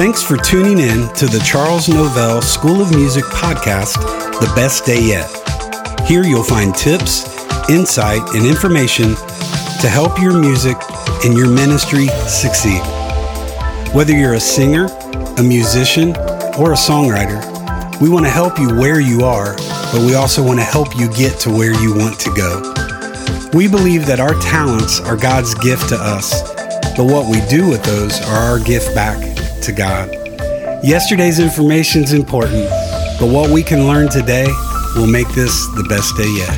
Thanks for tuning in to the Charles Novell School of Music podcast, The Best Day Yet. Here you'll find tips, insight, and information to help your music and your ministry succeed. Whether you're a singer, a musician, or a songwriter, we want to help you where you are, but we also want to help you get to where you want to go. We believe that our talents are God's gift to us, but what we do with those are our gift back to God. Yesterday's information is important, but what we can learn today will make this the best day yet.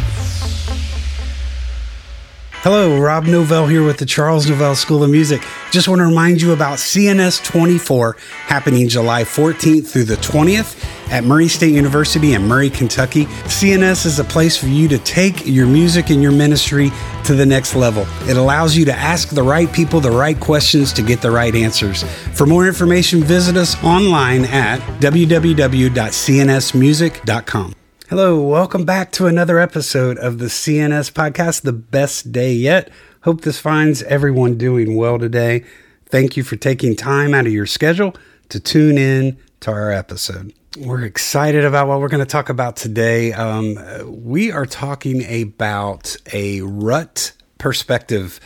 Hello, Rob Novell here with the Charles Novell School of Music. Just want to remind you about CNS 24 happening July 14th through the 20th at Murray State University in Murray, Kentucky. CNS is a place for you to take your music and your ministry to the next level. It allows you to ask the right people the right questions to get the right answers. For more information, visit us online at www.cnsmusic.com. Hello, welcome back to another episode of the CNS podcast, The Best Day Yet. Hope this finds everyone doing well today. Thank you for taking time out of your schedule to tune in to our episode. We're excited about what we're going to talk about today. Um, we are talking about a rut perspective.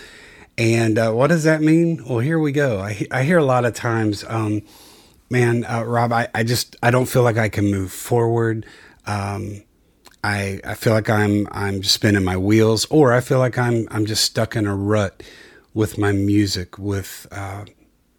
And uh, what does that mean? Well, here we go. I, I hear a lot of times, um, man, uh, Rob, I, I just, I don't feel like I can move forward. Um, I I feel like I'm I'm spinning my wheels, or I feel like I'm I'm just stuck in a rut with my music, with uh,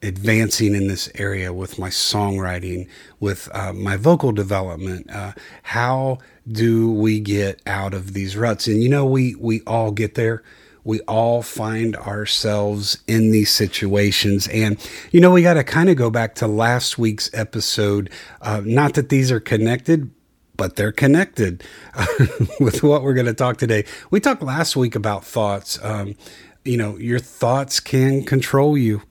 advancing in this area, with my songwriting, with uh, my vocal development. Uh, how do we get out of these ruts? And you know, we we all get there. We all find ourselves in these situations. And, you know, we got to kind of go back to last week's episode. Uh, not that these are connected, but they're connected with what we're going to talk today. We talked last week about thoughts. Um, you know, your thoughts can control you.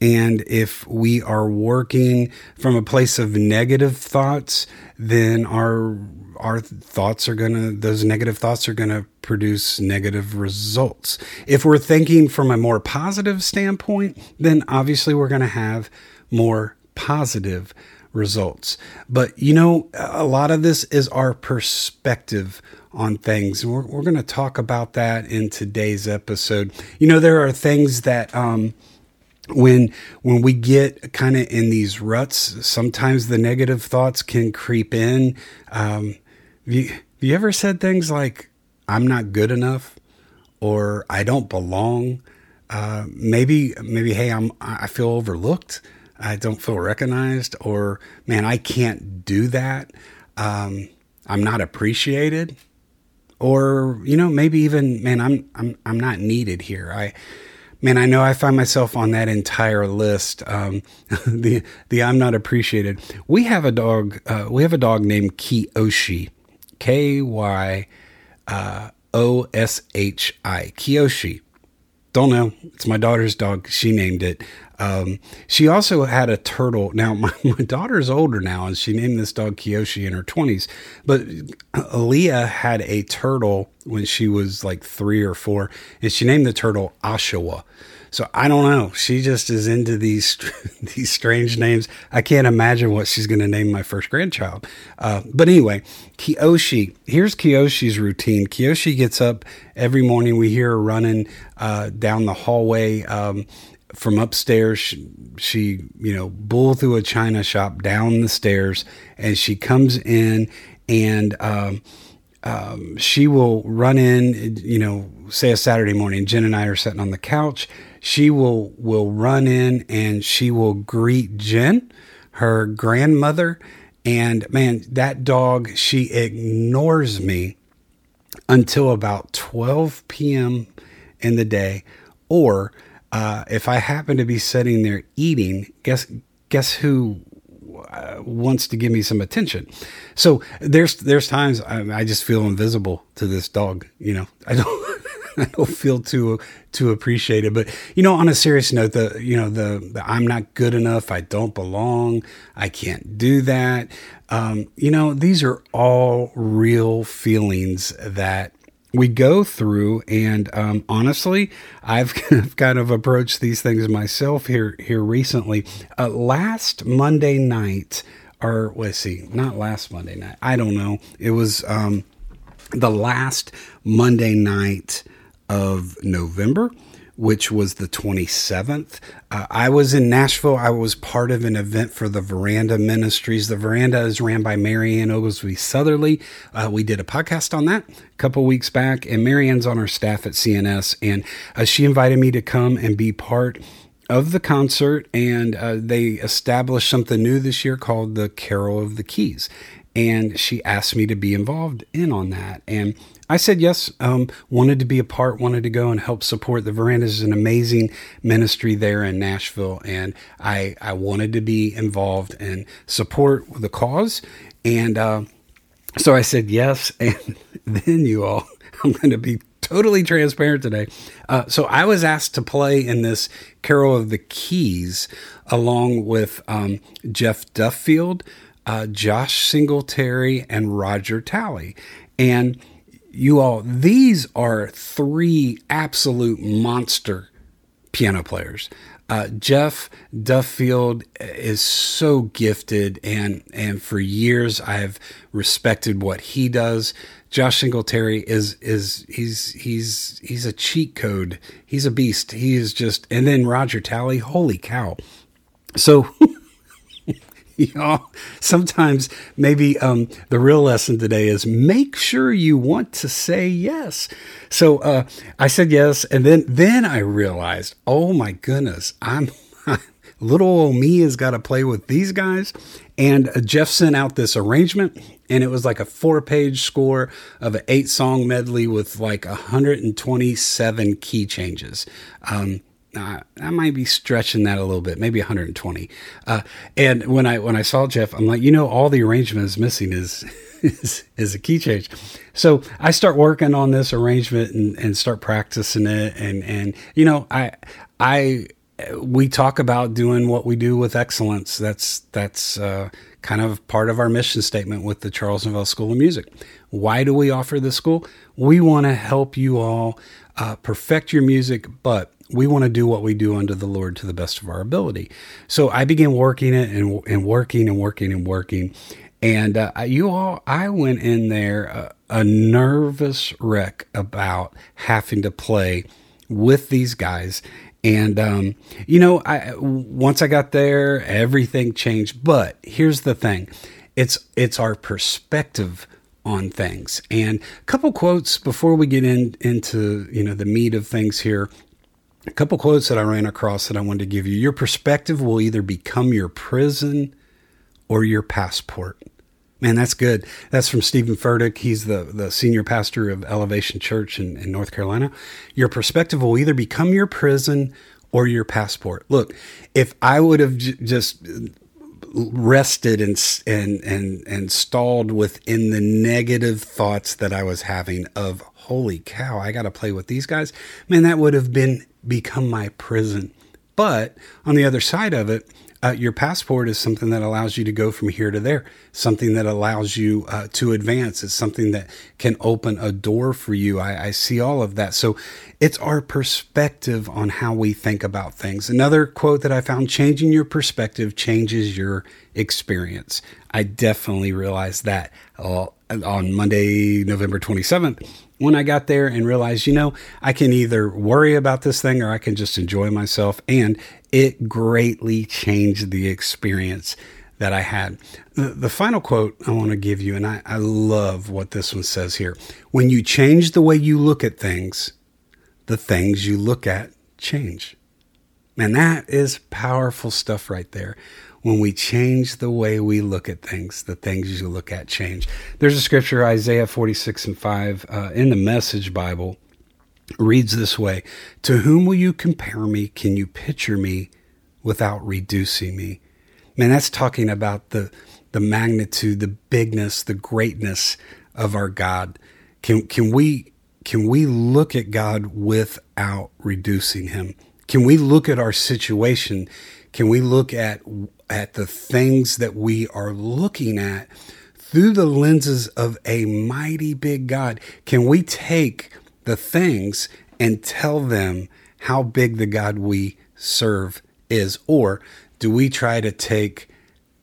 And if we are working from a place of negative thoughts, then our our thoughts are going to those negative thoughts are going to produce negative results. If we're thinking from a more positive standpoint, then obviously we're going to have more positive results. But you know, a lot of this is our perspective on things. And We're, we're going to talk about that in today's episode. You know, there are things that, um, when when we get kind of in these ruts, sometimes the negative thoughts can creep in. Um, have you, have you ever said things like "I'm not good enough" or "I don't belong"? Uh, maybe maybe hey, I'm I feel overlooked. I don't feel recognized, or man, I can't do that. Um, I'm not appreciated, or you know, maybe even man, I'm I'm I'm not needed here. I man, I know I find myself on that entire list. Um, the the I'm not appreciated. We have a dog. Uh, we have a dog named Kiyoshi, K Y uh, O S H I, Kiyoshi. Don't know. It's my daughter's dog. She named it. Um, she also had a turtle. Now, my, my daughter's older now, and she named this dog Kiyoshi in her 20s. But Aaliyah had a turtle when she was like three or four, and she named the turtle Oshawa. So I don't know. She just is into these these strange names. I can't imagine what she's going to name my first grandchild. Uh, but anyway, Kiyoshi. Here's Kiyoshi's routine. Kiyoshi gets up every morning. We hear her running uh, down the hallway. Um, from upstairs. She, she, you know, bull through a china shop down the stairs, and she comes in and um, um, she will run in. You know, say a Saturday morning. Jen and I are sitting on the couch. She will will run in and she will greet Jen, her grandmother, and man, that dog she ignores me until about 12 p.m. in the day, or uh, if I happen to be sitting there eating, guess guess who uh, wants to give me some attention? So there's there's times I, I just feel invisible to this dog. You know, I don't. I don't feel too too appreciated. But you know, on a serious note, the you know the, the I'm not good enough. I don't belong. I can't do that. Um, you know, these are all real feelings that we go through and um, honestly i've kind of approached these things myself here here recently. Uh, last monday night or let's see not last monday night i don't know. It was um, the last monday night of november which was the 27th. Uh, I was in Nashville. I was part of an event for the Veranda Ministries. The Veranda is ran by Marianne Oglesby Southerly. Uh, we did a podcast on that a couple weeks back, and Marianne's on our staff at CNS, and uh, she invited me to come and be part of the concert, and uh, they established something new this year called the Carol of the Keys. And she asked me to be involved in on that. And I said yes, um, wanted to be a part, wanted to go and help support. The Verandas is an amazing ministry there in Nashville, and I, I wanted to be involved and support the cause. And uh, so I said yes. And then you all, I'm going to be totally transparent today. Uh, so I was asked to play in this Carol of the Keys along with um, Jeff Duffield, uh, Josh Singletary, and Roger Talley. And you all, these are three absolute monster piano players. Uh, Jeff Duffield is so gifted, and and for years I've respected what he does. Josh Singletary is is he's he's he's a cheat code. He's a beast. He is just, and then Roger Talley, holy cow! So you know, sometimes maybe um, the real lesson today is make sure you want to say yes. So uh, I said yes, and then then I realized, oh my goodness, I'm little old me has got to play with these guys. And uh, Jeff sent out this arrangement, and it was like a four page score of an eight song medley with like 127 key changes. Um, uh, I might be stretching that a little bit, maybe 120. Uh, and when I when I saw Jeff, I'm like, you know, all the arrangement is missing is is, is a key change. So I start working on this arrangement and, and start practicing it. And and you know, I I we talk about doing what we do with excellence. That's that's uh, kind of part of our mission statement with the Charles Novell School of Music. Why do we offer this school? We want to help you all uh, perfect your music, but we want to do what we do under the Lord to the best of our ability. So I began working it and, and working and working and working. And uh, you all, I went in there uh, a nervous wreck about having to play with these guys. And um, you know, I once I got there, everything changed. But here's the thing: it's it's our perspective on things. And a couple quotes before we get in into you know the meat of things here a couple quotes that I ran across that I wanted to give you. Your perspective will either become your prison or your passport. Man, that's good. That's from Steven Furtick. He's the, the senior pastor of Elevation Church in, in North Carolina. Your perspective will either become your prison or your passport. Look, if I would have j- just rested and, and and and stalled within the negative thoughts that I was having of holy cow, I got to play with these guys. Man, that would have been become my prison. But on the other side of it, uh, your passport is something that allows you to go from here to there, something that allows you uh, to advance. It's something that can open a door for you. I, I, see all of that. So it's our perspective on how we think about things. Another quote that I found changing your perspective changes your experience. I definitely realized that uh, on Monday, November 27th when I got there and realized, you know, I can either worry about this thing or I can just enjoy myself. And it greatly changed the experience that I had. The, the final quote I want to give you, and I, I love what this one says here when you change the way you look at things, the things you look at change. And that is powerful stuff right there when we change the way we look at things, the things you look at change. There's a scripture, Isaiah 46 and 5, uh, in the Message Bible, reads this way To whom will you compare me? Can you picture me without reducing me? Man, that's talking about the, the magnitude, the bigness, the greatness of our God. Can, can, we, can we look at God without reducing him? Can we look at our situation? Can we look at at the things that we are looking at through the lenses of a mighty big God, can we take the things and tell them how big the God we serve is? Or do we try to take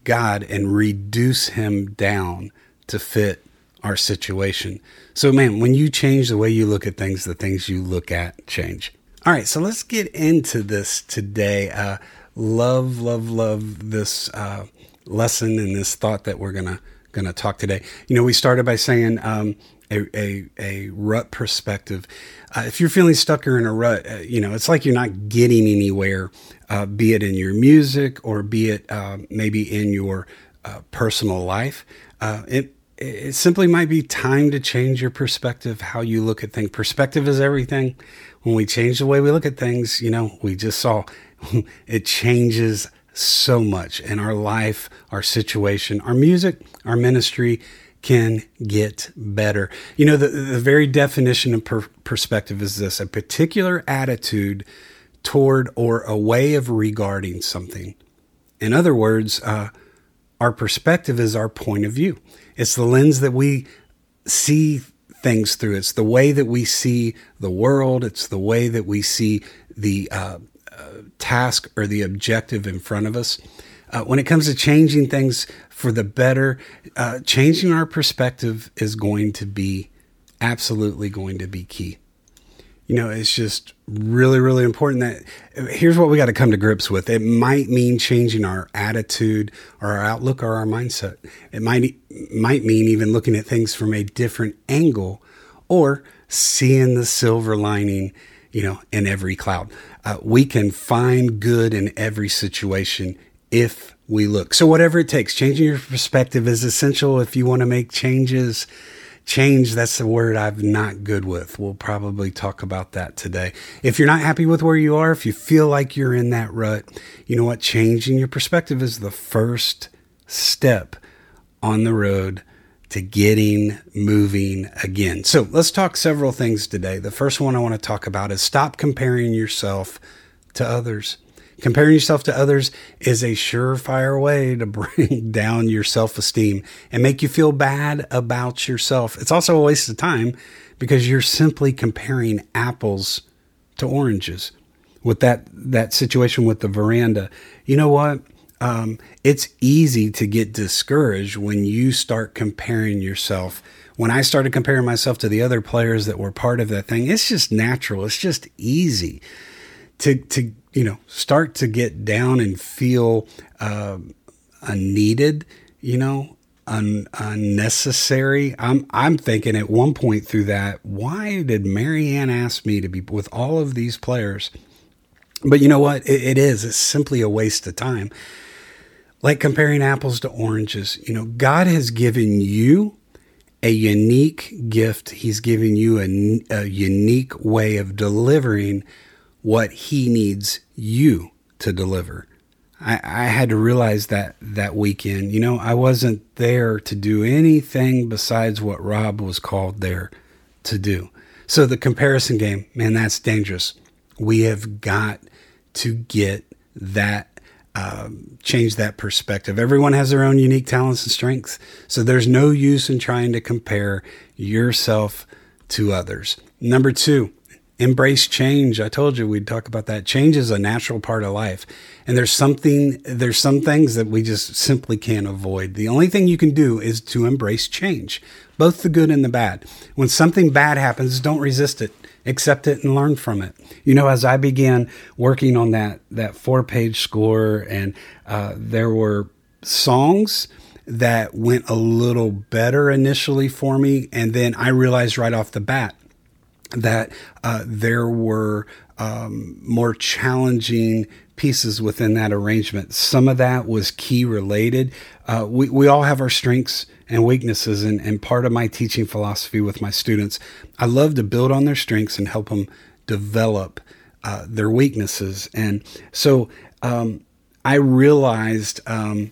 God and reduce him down to fit our situation? So, man, when you change the way you look at things, the things you look at change. All right, so let's get into this today. Uh, love, love, love this uh, lesson and this thought that we're gonna gonna talk today. You know, we started by saying um, a, a, a rut perspective. Uh, if you're feeling stuck or in a rut, uh, you know, it's like you're not getting anywhere, uh, be it in your music or be it uh, maybe in your uh, personal life. Uh, it, it simply might be time to change your perspective, how you look at things. Perspective is everything. When we change the way we look at things, you know, we just saw it changes so much in our life, our situation, our music, our ministry, can get better. You know, the, the very definition of per- perspective is this a particular attitude toward or a way of regarding something. In other words, uh, our perspective is our point of view. It's the lens that we see things through. It's the way that we see the world. It's the way that we see the uh, task or the objective in front of us. Uh, when it comes to changing things for the better, uh, changing our perspective is going to be absolutely going to be key. You know, it's just really, really important that here's what we got to come to grips with. It might mean changing our attitude or our outlook or our mindset. It might might mean even looking at things from a different angle or seeing the silver lining, you know, in every cloud. Uh, we can find good in every situation if we look. So, whatever it takes, changing your perspective is essential if you want to make changes. Change, that's the word I'm not good with. We'll probably talk about that today. If you're not happy with where you are, if you feel like you're in that rut, you know what? Changing your perspective is the first step on the road to getting moving again. So let's talk several things today. The first one I want to talk about is stop comparing yourself to others. Comparing yourself to others is a surefire way to bring down your self esteem and make you feel bad about yourself. It's also a waste of time because you're simply comparing apples to oranges with that, that situation with the veranda. You know what? Um, it's easy to get discouraged when you start comparing yourself. When I started comparing myself to the other players that were part of that thing, it's just natural. It's just easy to to you know start to get down and feel uh, unneeded. You know, un, unnecessary. I'm I'm thinking at one point through that, why did Marianne ask me to be with all of these players? But you know what? it, it is. It's simply a waste of time like comparing apples to oranges. You know, God has given you a unique gift. He's given you a, a, unique way of delivering what He needs you to deliver. I, I had to realize that that weekend. You know, I wasn't there to do anything besides what Rob was called there to do. So the comparison game, man, that's dangerous. We have got to get that um, change that perspective. Everyone has their own unique talents and strengths. So there's no use in trying to compare yourself to others. Number two, embrace change. I told you we'd talk about that. Change is a natural part of life. And there's something, there's some things that we just simply can't avoid. The only thing you can do is to embrace change, both the good and the bad. When something bad happens, don't resist it accept it and learn from it. You know, as I began working on that that four page score, and uh, there were songs that went a little better initially for me, and then I realized right off the bat that uh, there were um, more challenging pieces within that arrangement. Some of that was key related. Uh, we, we all have our strengths and weaknesses, and, and part of my teaching philosophy with my students, I love to build on their strengths and help them develop uh, their weaknesses. And so um, I realized. Um,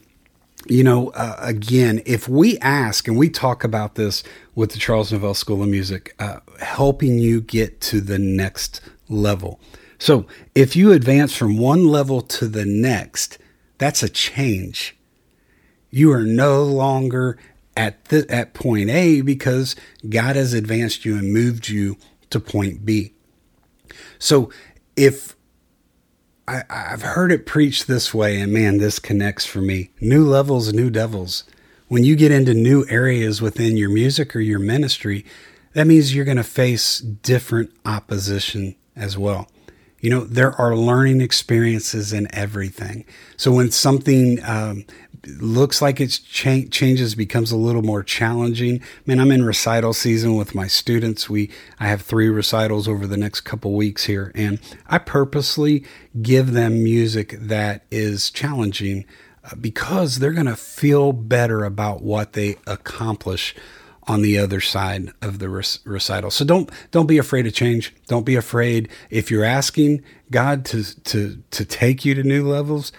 you know, uh, again, if we ask, and we talk about this with the Charles Novell School of Music, uh, helping you get to the next level. So if you advance from one level to the next, that's a change. You are no longer at the, at point A because God has advanced you and moved you to point B. So if I, I've heard it preached this way, and man, this connects for me. New levels, new devils. When you get into new areas within your music or your ministry, that means you're going to face different opposition as well. You know, there are learning experiences in everything. So when something um, looks like it's cha- changes, becomes a little more challenging. Man, I'm in recital season with my students. We I have three recitals over the next couple weeks here, and I purposely give them music that is challenging uh, because they're going to feel better about what they accomplish on the other side of the recital. So don't don't be afraid of change. Don't be afraid if you're asking God to to to take you to new levels.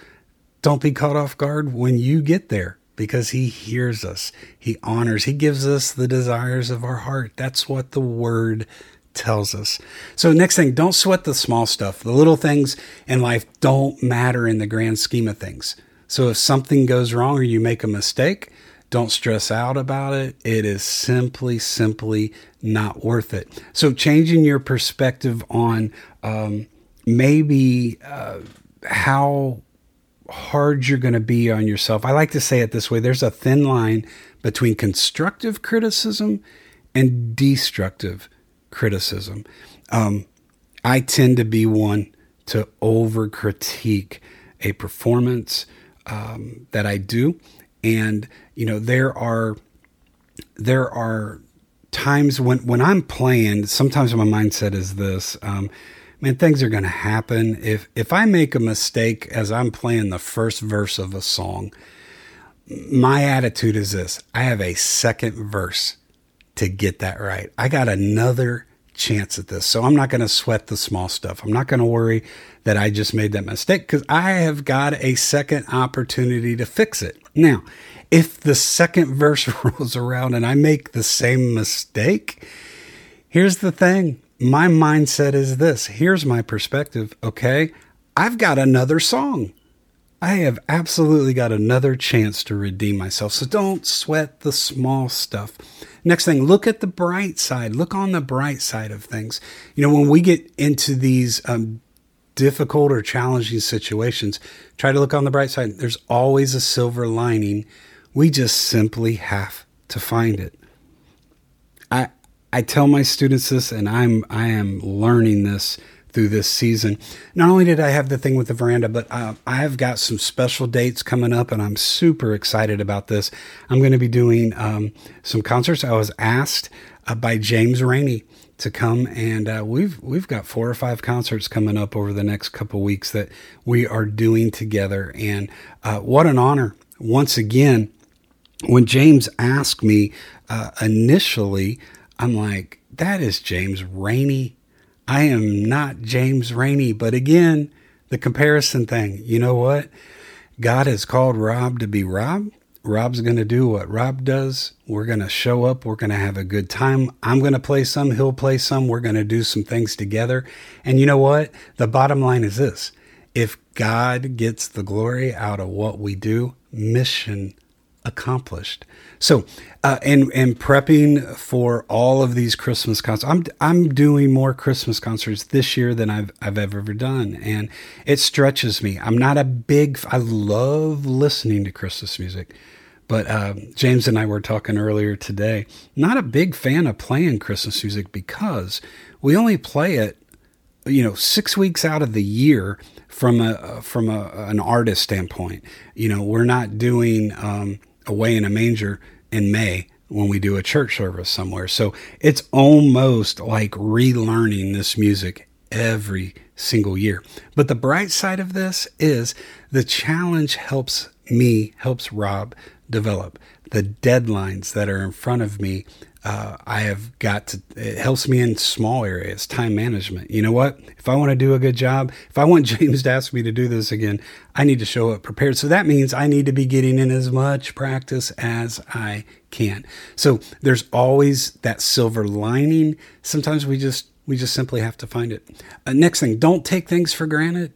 Don't be caught off guard when you get there because he hears us. He honors. He gives us the desires of our heart. That's what the word tells us. So next thing, don't sweat the small stuff. The little things in life don't matter in the grand scheme of things. So if something goes wrong or you make a mistake, don't stress out about it. It is simply, simply not worth it. So, changing your perspective on um, maybe uh, how hard you're going to be on yourself. I like to say it this way there's a thin line between constructive criticism and destructive criticism. Um, I tend to be one to over critique a performance um, that I do and you know there are there are times when when I'm playing. Sometimes my mindset is this. Um, man, things are going to happen. If if I make a mistake as I'm playing the first verse of a song, my attitude is this: I have a second verse to get that right. I got another chance at this. So I'm not going to sweat the small stuff. I'm not going to worry that I just made that mistake because I have got a second opportunity to fix it. Now, if the second verse rolls around and I make the same mistake, here's the thing. My mindset is this. Here's my perspective. Okay. I've got another song. I have absolutely got another chance to redeem myself. So don't sweat the small stuff. Next thing, look at the bright side. Look on the bright side of things. You know, when we get into these um, difficult or challenging situations, try to look on the bright side. There's always a silver lining. We just simply have to find it. I I tell my students this, and I'm I am learning this through this season. Not only did I have the thing with the veranda, but uh, I have got some special dates coming up, and I'm super excited about this. I'm going to be doing um, some concerts. I was asked uh, by James Rainey to come, and uh, we've we've got four or five concerts coming up over the next couple weeks that we are doing together, and uh, what an honor! Once again, when James asked me uh, initially, I'm like, "That is James Rainey." I am not James Rainey, but again, the comparison thing. You know what? God has called Rob to be Rob. Rob's going to do what Rob does. We're going to show up. We're going to have a good time. I'm going to play some. He'll play some. We're going to do some things together. And you know what? The bottom line is this if God gets the glory out of what we do, mission accomplished. So, uh, and and prepping for all of these Christmas concerts, I'm I'm doing more Christmas concerts this year than I've I've ever done, and it stretches me. I'm not a big. I love listening to Christmas music, but uh, James and I were talking earlier today. Not a big fan of playing Christmas music because we only play it, you know, six weeks out of the year from a from a, an artist standpoint. You know, we're not doing. Um, away in a manger in May when we do a church service somewhere. So it's almost like relearning this music every single year. But the bright side of this is the challenge helps me, helps Rob develop. The deadlines that are in front of me uh, I have got to, it helps me in small areas, time management. You know what? If I want to do a good job, if I want James to ask me to do this again, I need to show up prepared. So that means I need to be getting in as much practice as I can. So there's always that silver lining. Sometimes we just, we just simply have to find it. Uh, next thing, don't take things for granted.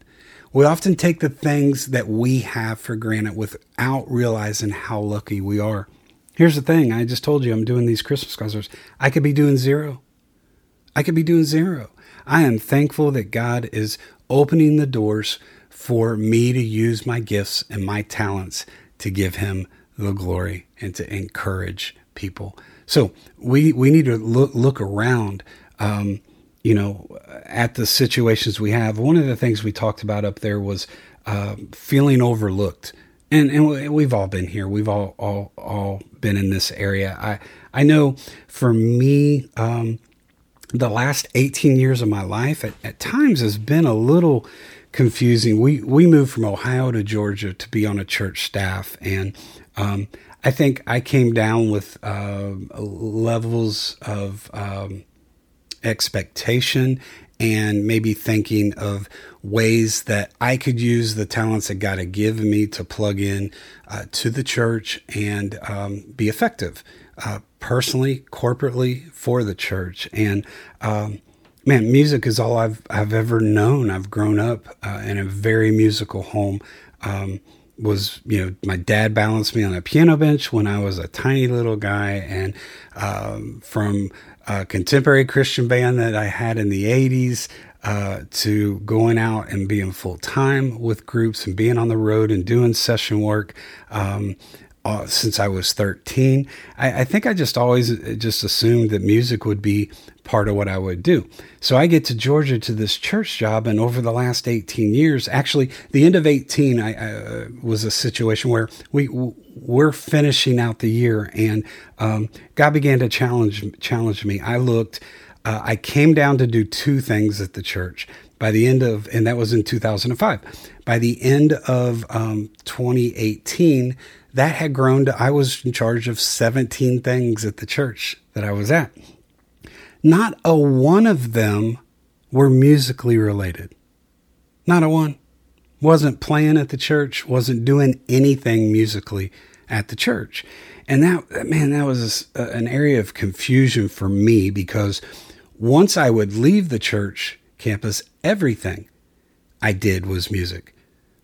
We often take the things that we have for granted without realizing how lucky we are. Here's the thing I just told you I'm doing these Christmas concerts. I could be doing zero. I could be doing zero. I am thankful that God is opening the doors for me to use my gifts and my talents to give Him the glory and to encourage people. So we we need to look look around, um, you know, at the situations we have. One of the things we talked about up there was uh, feeling overlooked, and and we've all been here. We've all all all been in this area. I I know for me. Um, the last 18 years of my life at, at times has been a little confusing. We we moved from Ohio to Georgia to be on a church staff, and um, I think I came down with uh, levels of um, expectation and maybe thinking of ways that I could use the talents that God had given me to plug in uh, to the church and um, be effective uh, personally, corporately for the church. And um, man, music is all I've I've ever known. I've grown up uh, in a very musical home. Um, was you know my dad balanced me on a piano bench when I was a tiny little guy, and um, from a contemporary Christian band that I had in the '80s uh, to going out and being full time with groups and being on the road and doing session work. Um, uh, since I was 13. I, I, think I just always uh, just assumed that music would be part of what I would do. So I get to Georgia to this church job, and over the last 18 years, actually, the end of 18, I, uh, was a situation where we we're finishing out the year, and um, God began to challenge challenge me. I looked. Uh, I came down to do two things at the church by the end of, and that was in 2005. By the end of um, 2018, that had grown to, I was in charge of 17 things at the church that I was at. Not a one of them were musically related. Not a one. Wasn't playing at the church, wasn't doing anything musically at the church. And that, man, that was a, an area of confusion for me because once I would leave the church campus, everything I did was music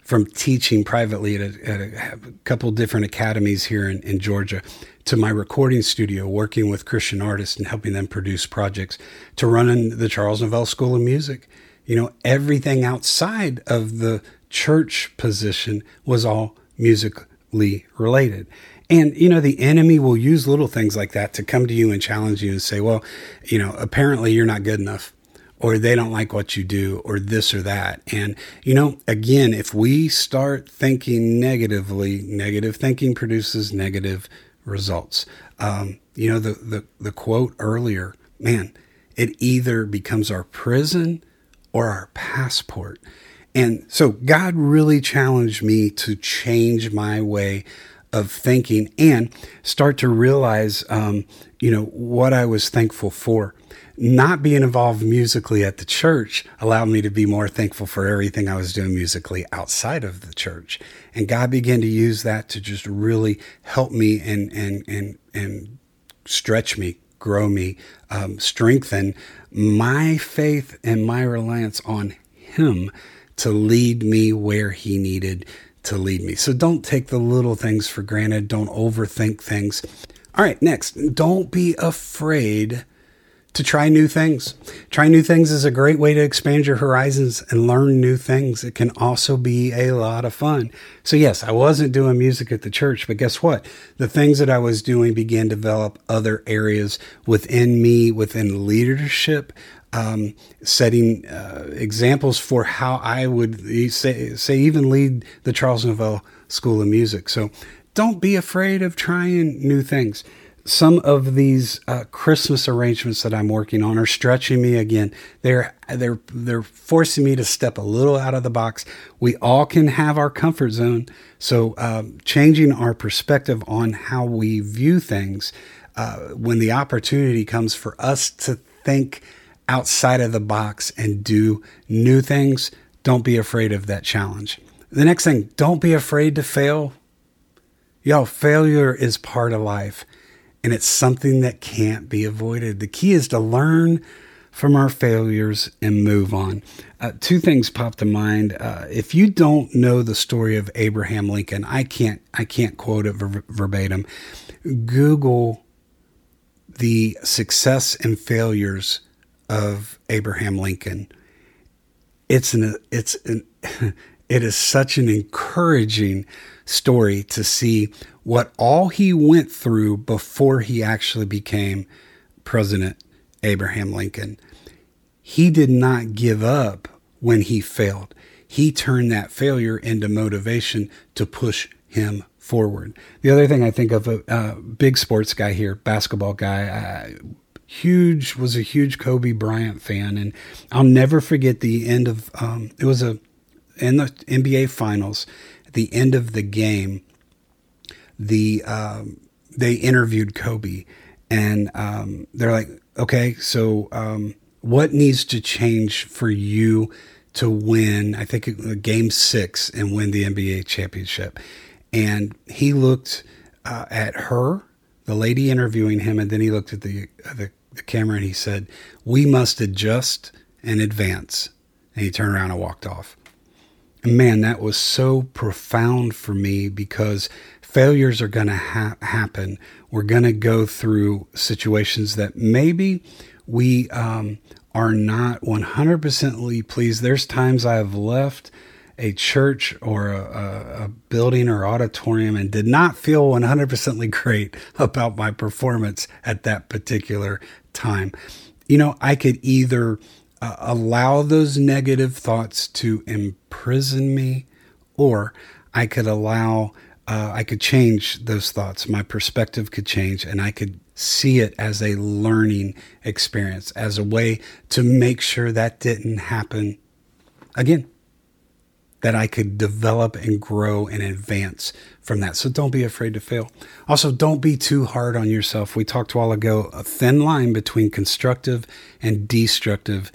from teaching privately at a, at a couple different academies here in, in, Georgia to my recording studio, working with Christian artists and helping them produce projects, to running the Charles Novell School of Music. You know, everything outside of the church position was all musically related. And, you know, the enemy will use little things like that to come to you and challenge you and say, well, you know, apparently you're not good enough or they don't like what you do or this or that. And, you know, again, if we start thinking negatively, negative thinking produces negative results. Um, you know, the, the, the quote earlier, man, it either becomes our prison or our passport. And so God really challenged me to change my way of thinking and start to realize, um, you know, what I was thankful for not being involved musically at the church allowed me to be more thankful for everything I was doing musically outside of the church. And God began to use that to just really help me and and and and stretch me, grow me, um, strengthen my faith and my reliance on Him to lead me where He needed to lead me. So don't take the little things for granted. Don't overthink things. All right, next, don't be afraid to try new things. Try new things is a great way to expand your horizons and learn new things. It can also be a lot of fun. So, yes, I wasn't doing music at the church, but guess what? The things that I was doing began to develop other areas within me, within leadership. Um, setting uh, examples for how I would say, say even lead the Charles Novell School of Music. So don't be afraid of trying new things some of these uh, Christmas arrangements that I'm working on are stretching me again. They're they're they're forcing me to step a little out of the box. We all can have our comfort zone, so um, changing our perspective on how we view things uh, when the opportunity comes for us to think outside of the box and do new things. Don't be afraid of that challenge. The next thing, don't be afraid to fail. Yo, failure is part of life and it's something that can't be avoided. The key is to learn from our failures and move on. Uh, two things pop to mind. Uh, if you don't know the story of Abraham Lincoln, I can't I can't quote it ver- verbatim. Google the success and failures of Abraham Lincoln. It's an it's an it is such an encouraging story to see what all he went through before he actually became President Abraham Lincoln. He did not give up when he failed. He turned that failure into motivation to push him forward. The other thing I think of a uh, big sports guy here, basketball guy, uh, huge was a huge Kobe Bryant fan, and I'll never forget the end of um, it was a in the NBA Finals, at the end of the game, the um, they interviewed Kobe, and um, they're like, okay, so um, what needs to change for you to win? I think game six and win the NBA championship. And he looked uh, at her, the lady interviewing him, and then he looked at the, uh, the the camera and he said, "We must adjust and advance." And he turned around and walked off. Man, that was so profound for me because failures are going to ha- happen. We're going to go through situations that maybe we um, are not 100% pleased. There's times I have left a church or a, a, building or auditorium and did not feel 100% great about my performance at that particular time. You know, I could either uh, allow those negative thoughts to imprison me or I could allow uh, I could change those thoughts. My perspective could change, and I could see it as a learning experience, as a way to make sure that didn't happen again. That I could develop and grow and advance from that. So don't be afraid to fail. Also, don't be too hard on yourself. We talked a while ago a thin line between constructive and destructive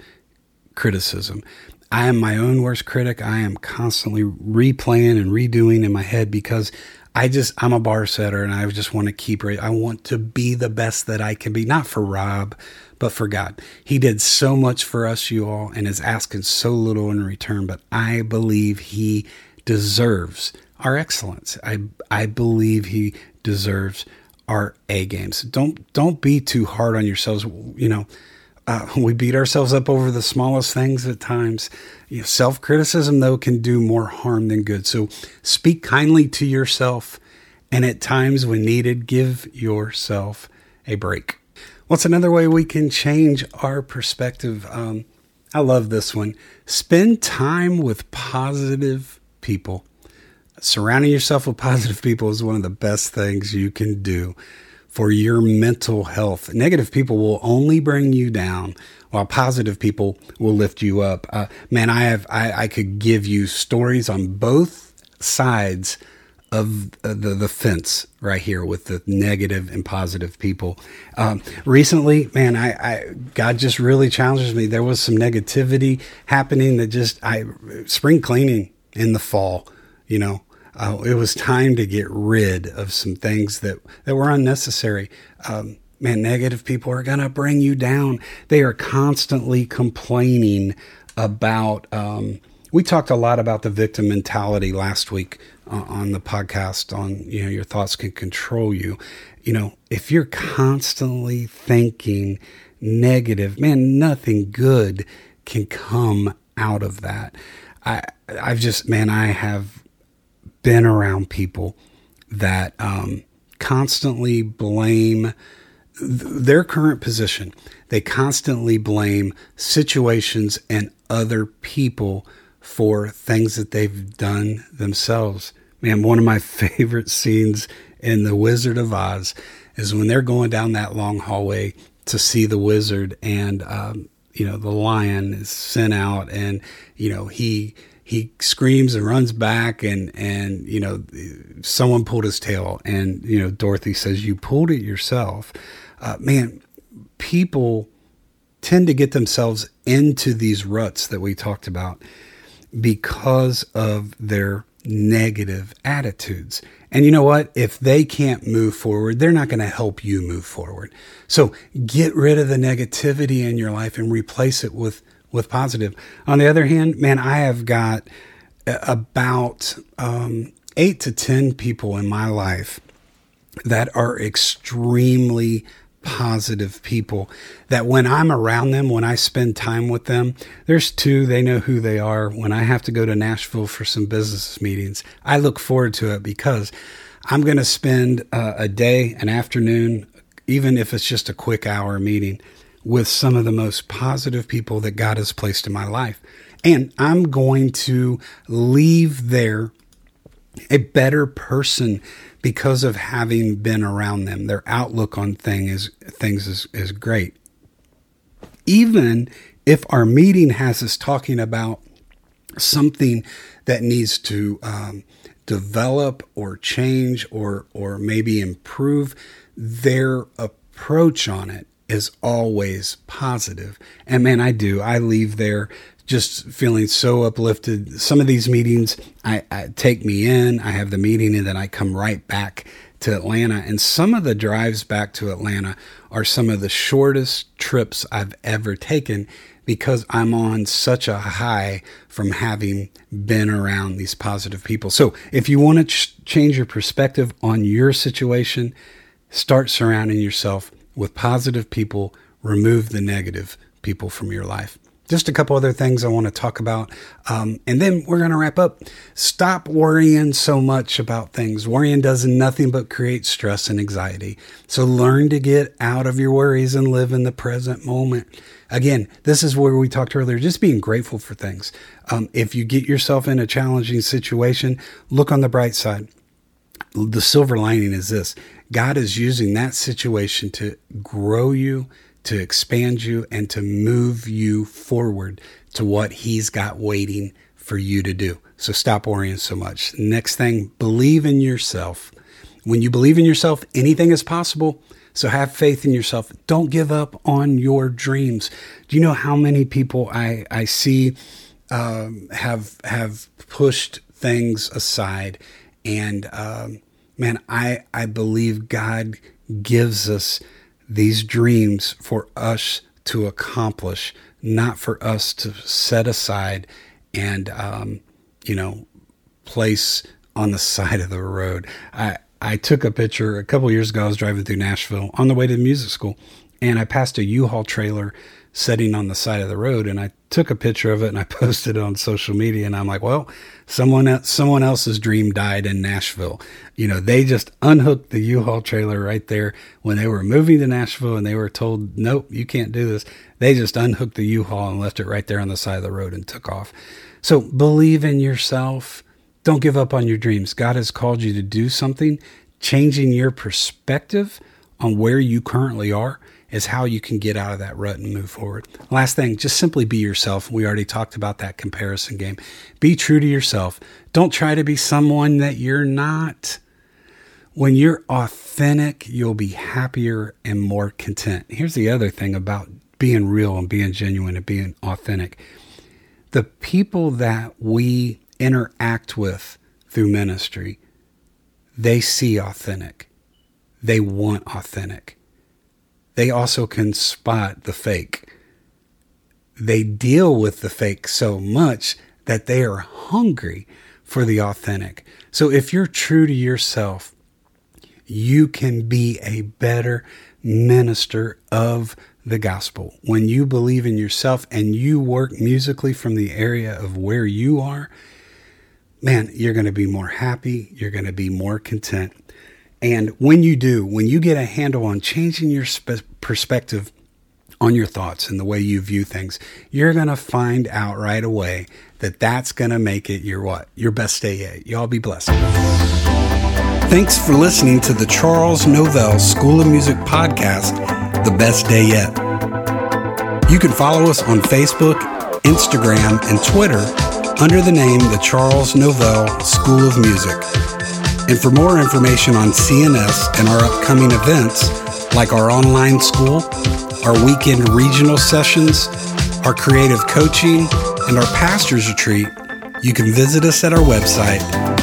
criticism. I am my own worst critic. I am constantly replaying and redoing in my head because I just I'm a bar setter and I just want to keep I want to be the best that I can be, not for Rob, but for God. He did so much for us, you all, and is asking so little in return. But I believe he deserves our excellence. I I believe he deserves our A games. Don't don't be too hard on yourselves. You know uh, we beat ourselves up over the smallest things at times. You know, Self criticism, though, can do more harm than good. So speak kindly to yourself, and at times when needed, give yourself a break. What's another way we can change our perspective? Um, I love this one. Spend time with positive people. Surrounding yourself with positive people is one of the best things you can do for your mental health. Negative people will only bring you down, while positive people will lift you up. Uh, man, I have I, I could give you stories on both sides of the, the fence right here with the negative and positive people. Um, recently, man, I, I, God just really challenges me. There was some negativity happening that just I spring cleaning in the fall, you know, uh, it was time to get rid of some things that, that were unnecessary. Um, man, negative people are going to bring you down. They are constantly complaining about. Um, we talked a lot about the victim mentality last week uh, on the podcast. On you know, your thoughts can control you. You know, if you're constantly thinking negative, man, nothing good can come out of that. I, I've just, man, I have been around people that um, constantly blame th- their current position. They constantly blame situations and other people for things that they've done themselves. Man, one of my favorite scenes in The Wizard of Oz is when they're going down that long hallway to see the wizard, and um, you know the lion is sent out, and you know he he screams and runs back and and you know someone pulled his tail and you know Dorothy says you pulled it yourself uh, man people tend to get themselves into these ruts that we talked about because of their negative attitudes. And you know what? If they can't move forward, they're not going to help you move forward. So get rid of the negativity in your life and replace it with, with positive. On the other hand, man, I have got about um, eight to 10 people in my life that are extremely positive people that when I'm around them, when I spend time with them, there's two, they know who they are. When I have to go to Nashville for some business meetings, I look forward to it because I'm going to spend uh, a day, an afternoon, even if it's just a quick hour meeting with some of the most positive people that God has placed in my life. And I'm going to leave there a better person because of having been around them. Their outlook on thing is, things is, is great. Even if our meeting has us talking about something that needs to um, develop or change or or maybe improve, their approach on it is always positive. And man, I do. I leave there just feeling so uplifted. Some of these meetings I, I, take me in. I have the meeting and then I come right back to Atlanta. And some of the drives back to Atlanta are some of the shortest trips I've ever taken because I'm on such a high from having been around these positive people. So if you want to ch- change your perspective on your situation, start surrounding yourself with positive people. Remove the negative people from your life just a couple other things I want to talk about. Um, and then we're going to wrap up. Stop worrying so much about things. Worrying does nothing but create stress and anxiety. So learn to get out of your worries and live in the present moment. Again, this is where we talked earlier, just being grateful for things. Um, if you get yourself in a challenging situation, look on the bright side. The silver lining is this God is using that situation to grow you to expand you and to move you forward to what He's got waiting for you to do. So stop worrying so much. Next thing, believe in yourself. When you believe in yourself, anything is possible. So have faith in yourself. Don't give up on your dreams. Do you know how many people I, I see um, have have pushed things aside? And um, man, I I believe God gives us these dreams for us to accomplish, not for us to set aside and, um, you know, place on the side of the road. I, I took a picture a couple years ago. I was driving through Nashville on the way to music school, and I passed a U-Haul trailer sitting on the side of the road and I took a picture of it and I posted it on social media and I'm like, well, someone else, someone else's dream died in Nashville. You know, they just unhooked the U-Haul trailer right there when they were moving to Nashville and they were told, nope, you can't do this. They just unhooked the U-Haul and left it right there on the side of the road and took off. So believe in yourself. Don't give up on your dreams. God has called you to do something, changing your perspective on where you currently are is how you can get out of that rut and move forward. Last thing, just simply be yourself. We already talked about that comparison game. Be true to yourself. Don't try to be someone that you're not. When you're authentic, you'll be happier and more content. Here's the other thing about being real and being genuine and being authentic. The people that we interact with through ministry, they see authentic. They want authentic they also can spot the fake. They deal with the fake so much that they are hungry for the authentic. So if you're true to yourself, you can be a better minister of the gospel. When you believe in yourself and you work musically from the area of where you are, man, you're going to be more happy. You're going to be more content. And when you do, when you get a handle on changing your spe- perspective on your thoughts and the way you view things, you're going to find out right away that that's going to make it your what? Your best day yet. Y'all be blessed. Thanks for listening to the Charles Novell School of Music podcast, The Best Day Yet. You can follow us on Facebook, Instagram, and Twitter under the name the Charles Novell School of Music. And for more information on CNS and our upcoming events, like our online school, our weekend regional sessions, our creative coaching, and our pastor's retreat, you can visit us at our website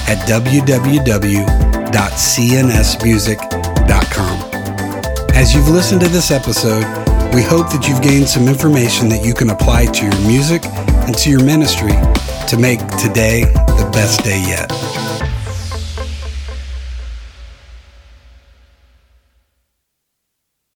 at www.cnsmusic.com. As you've listened to this episode, we hope that you've gained some information that you can apply to your music and to your ministry to make today the best day yet.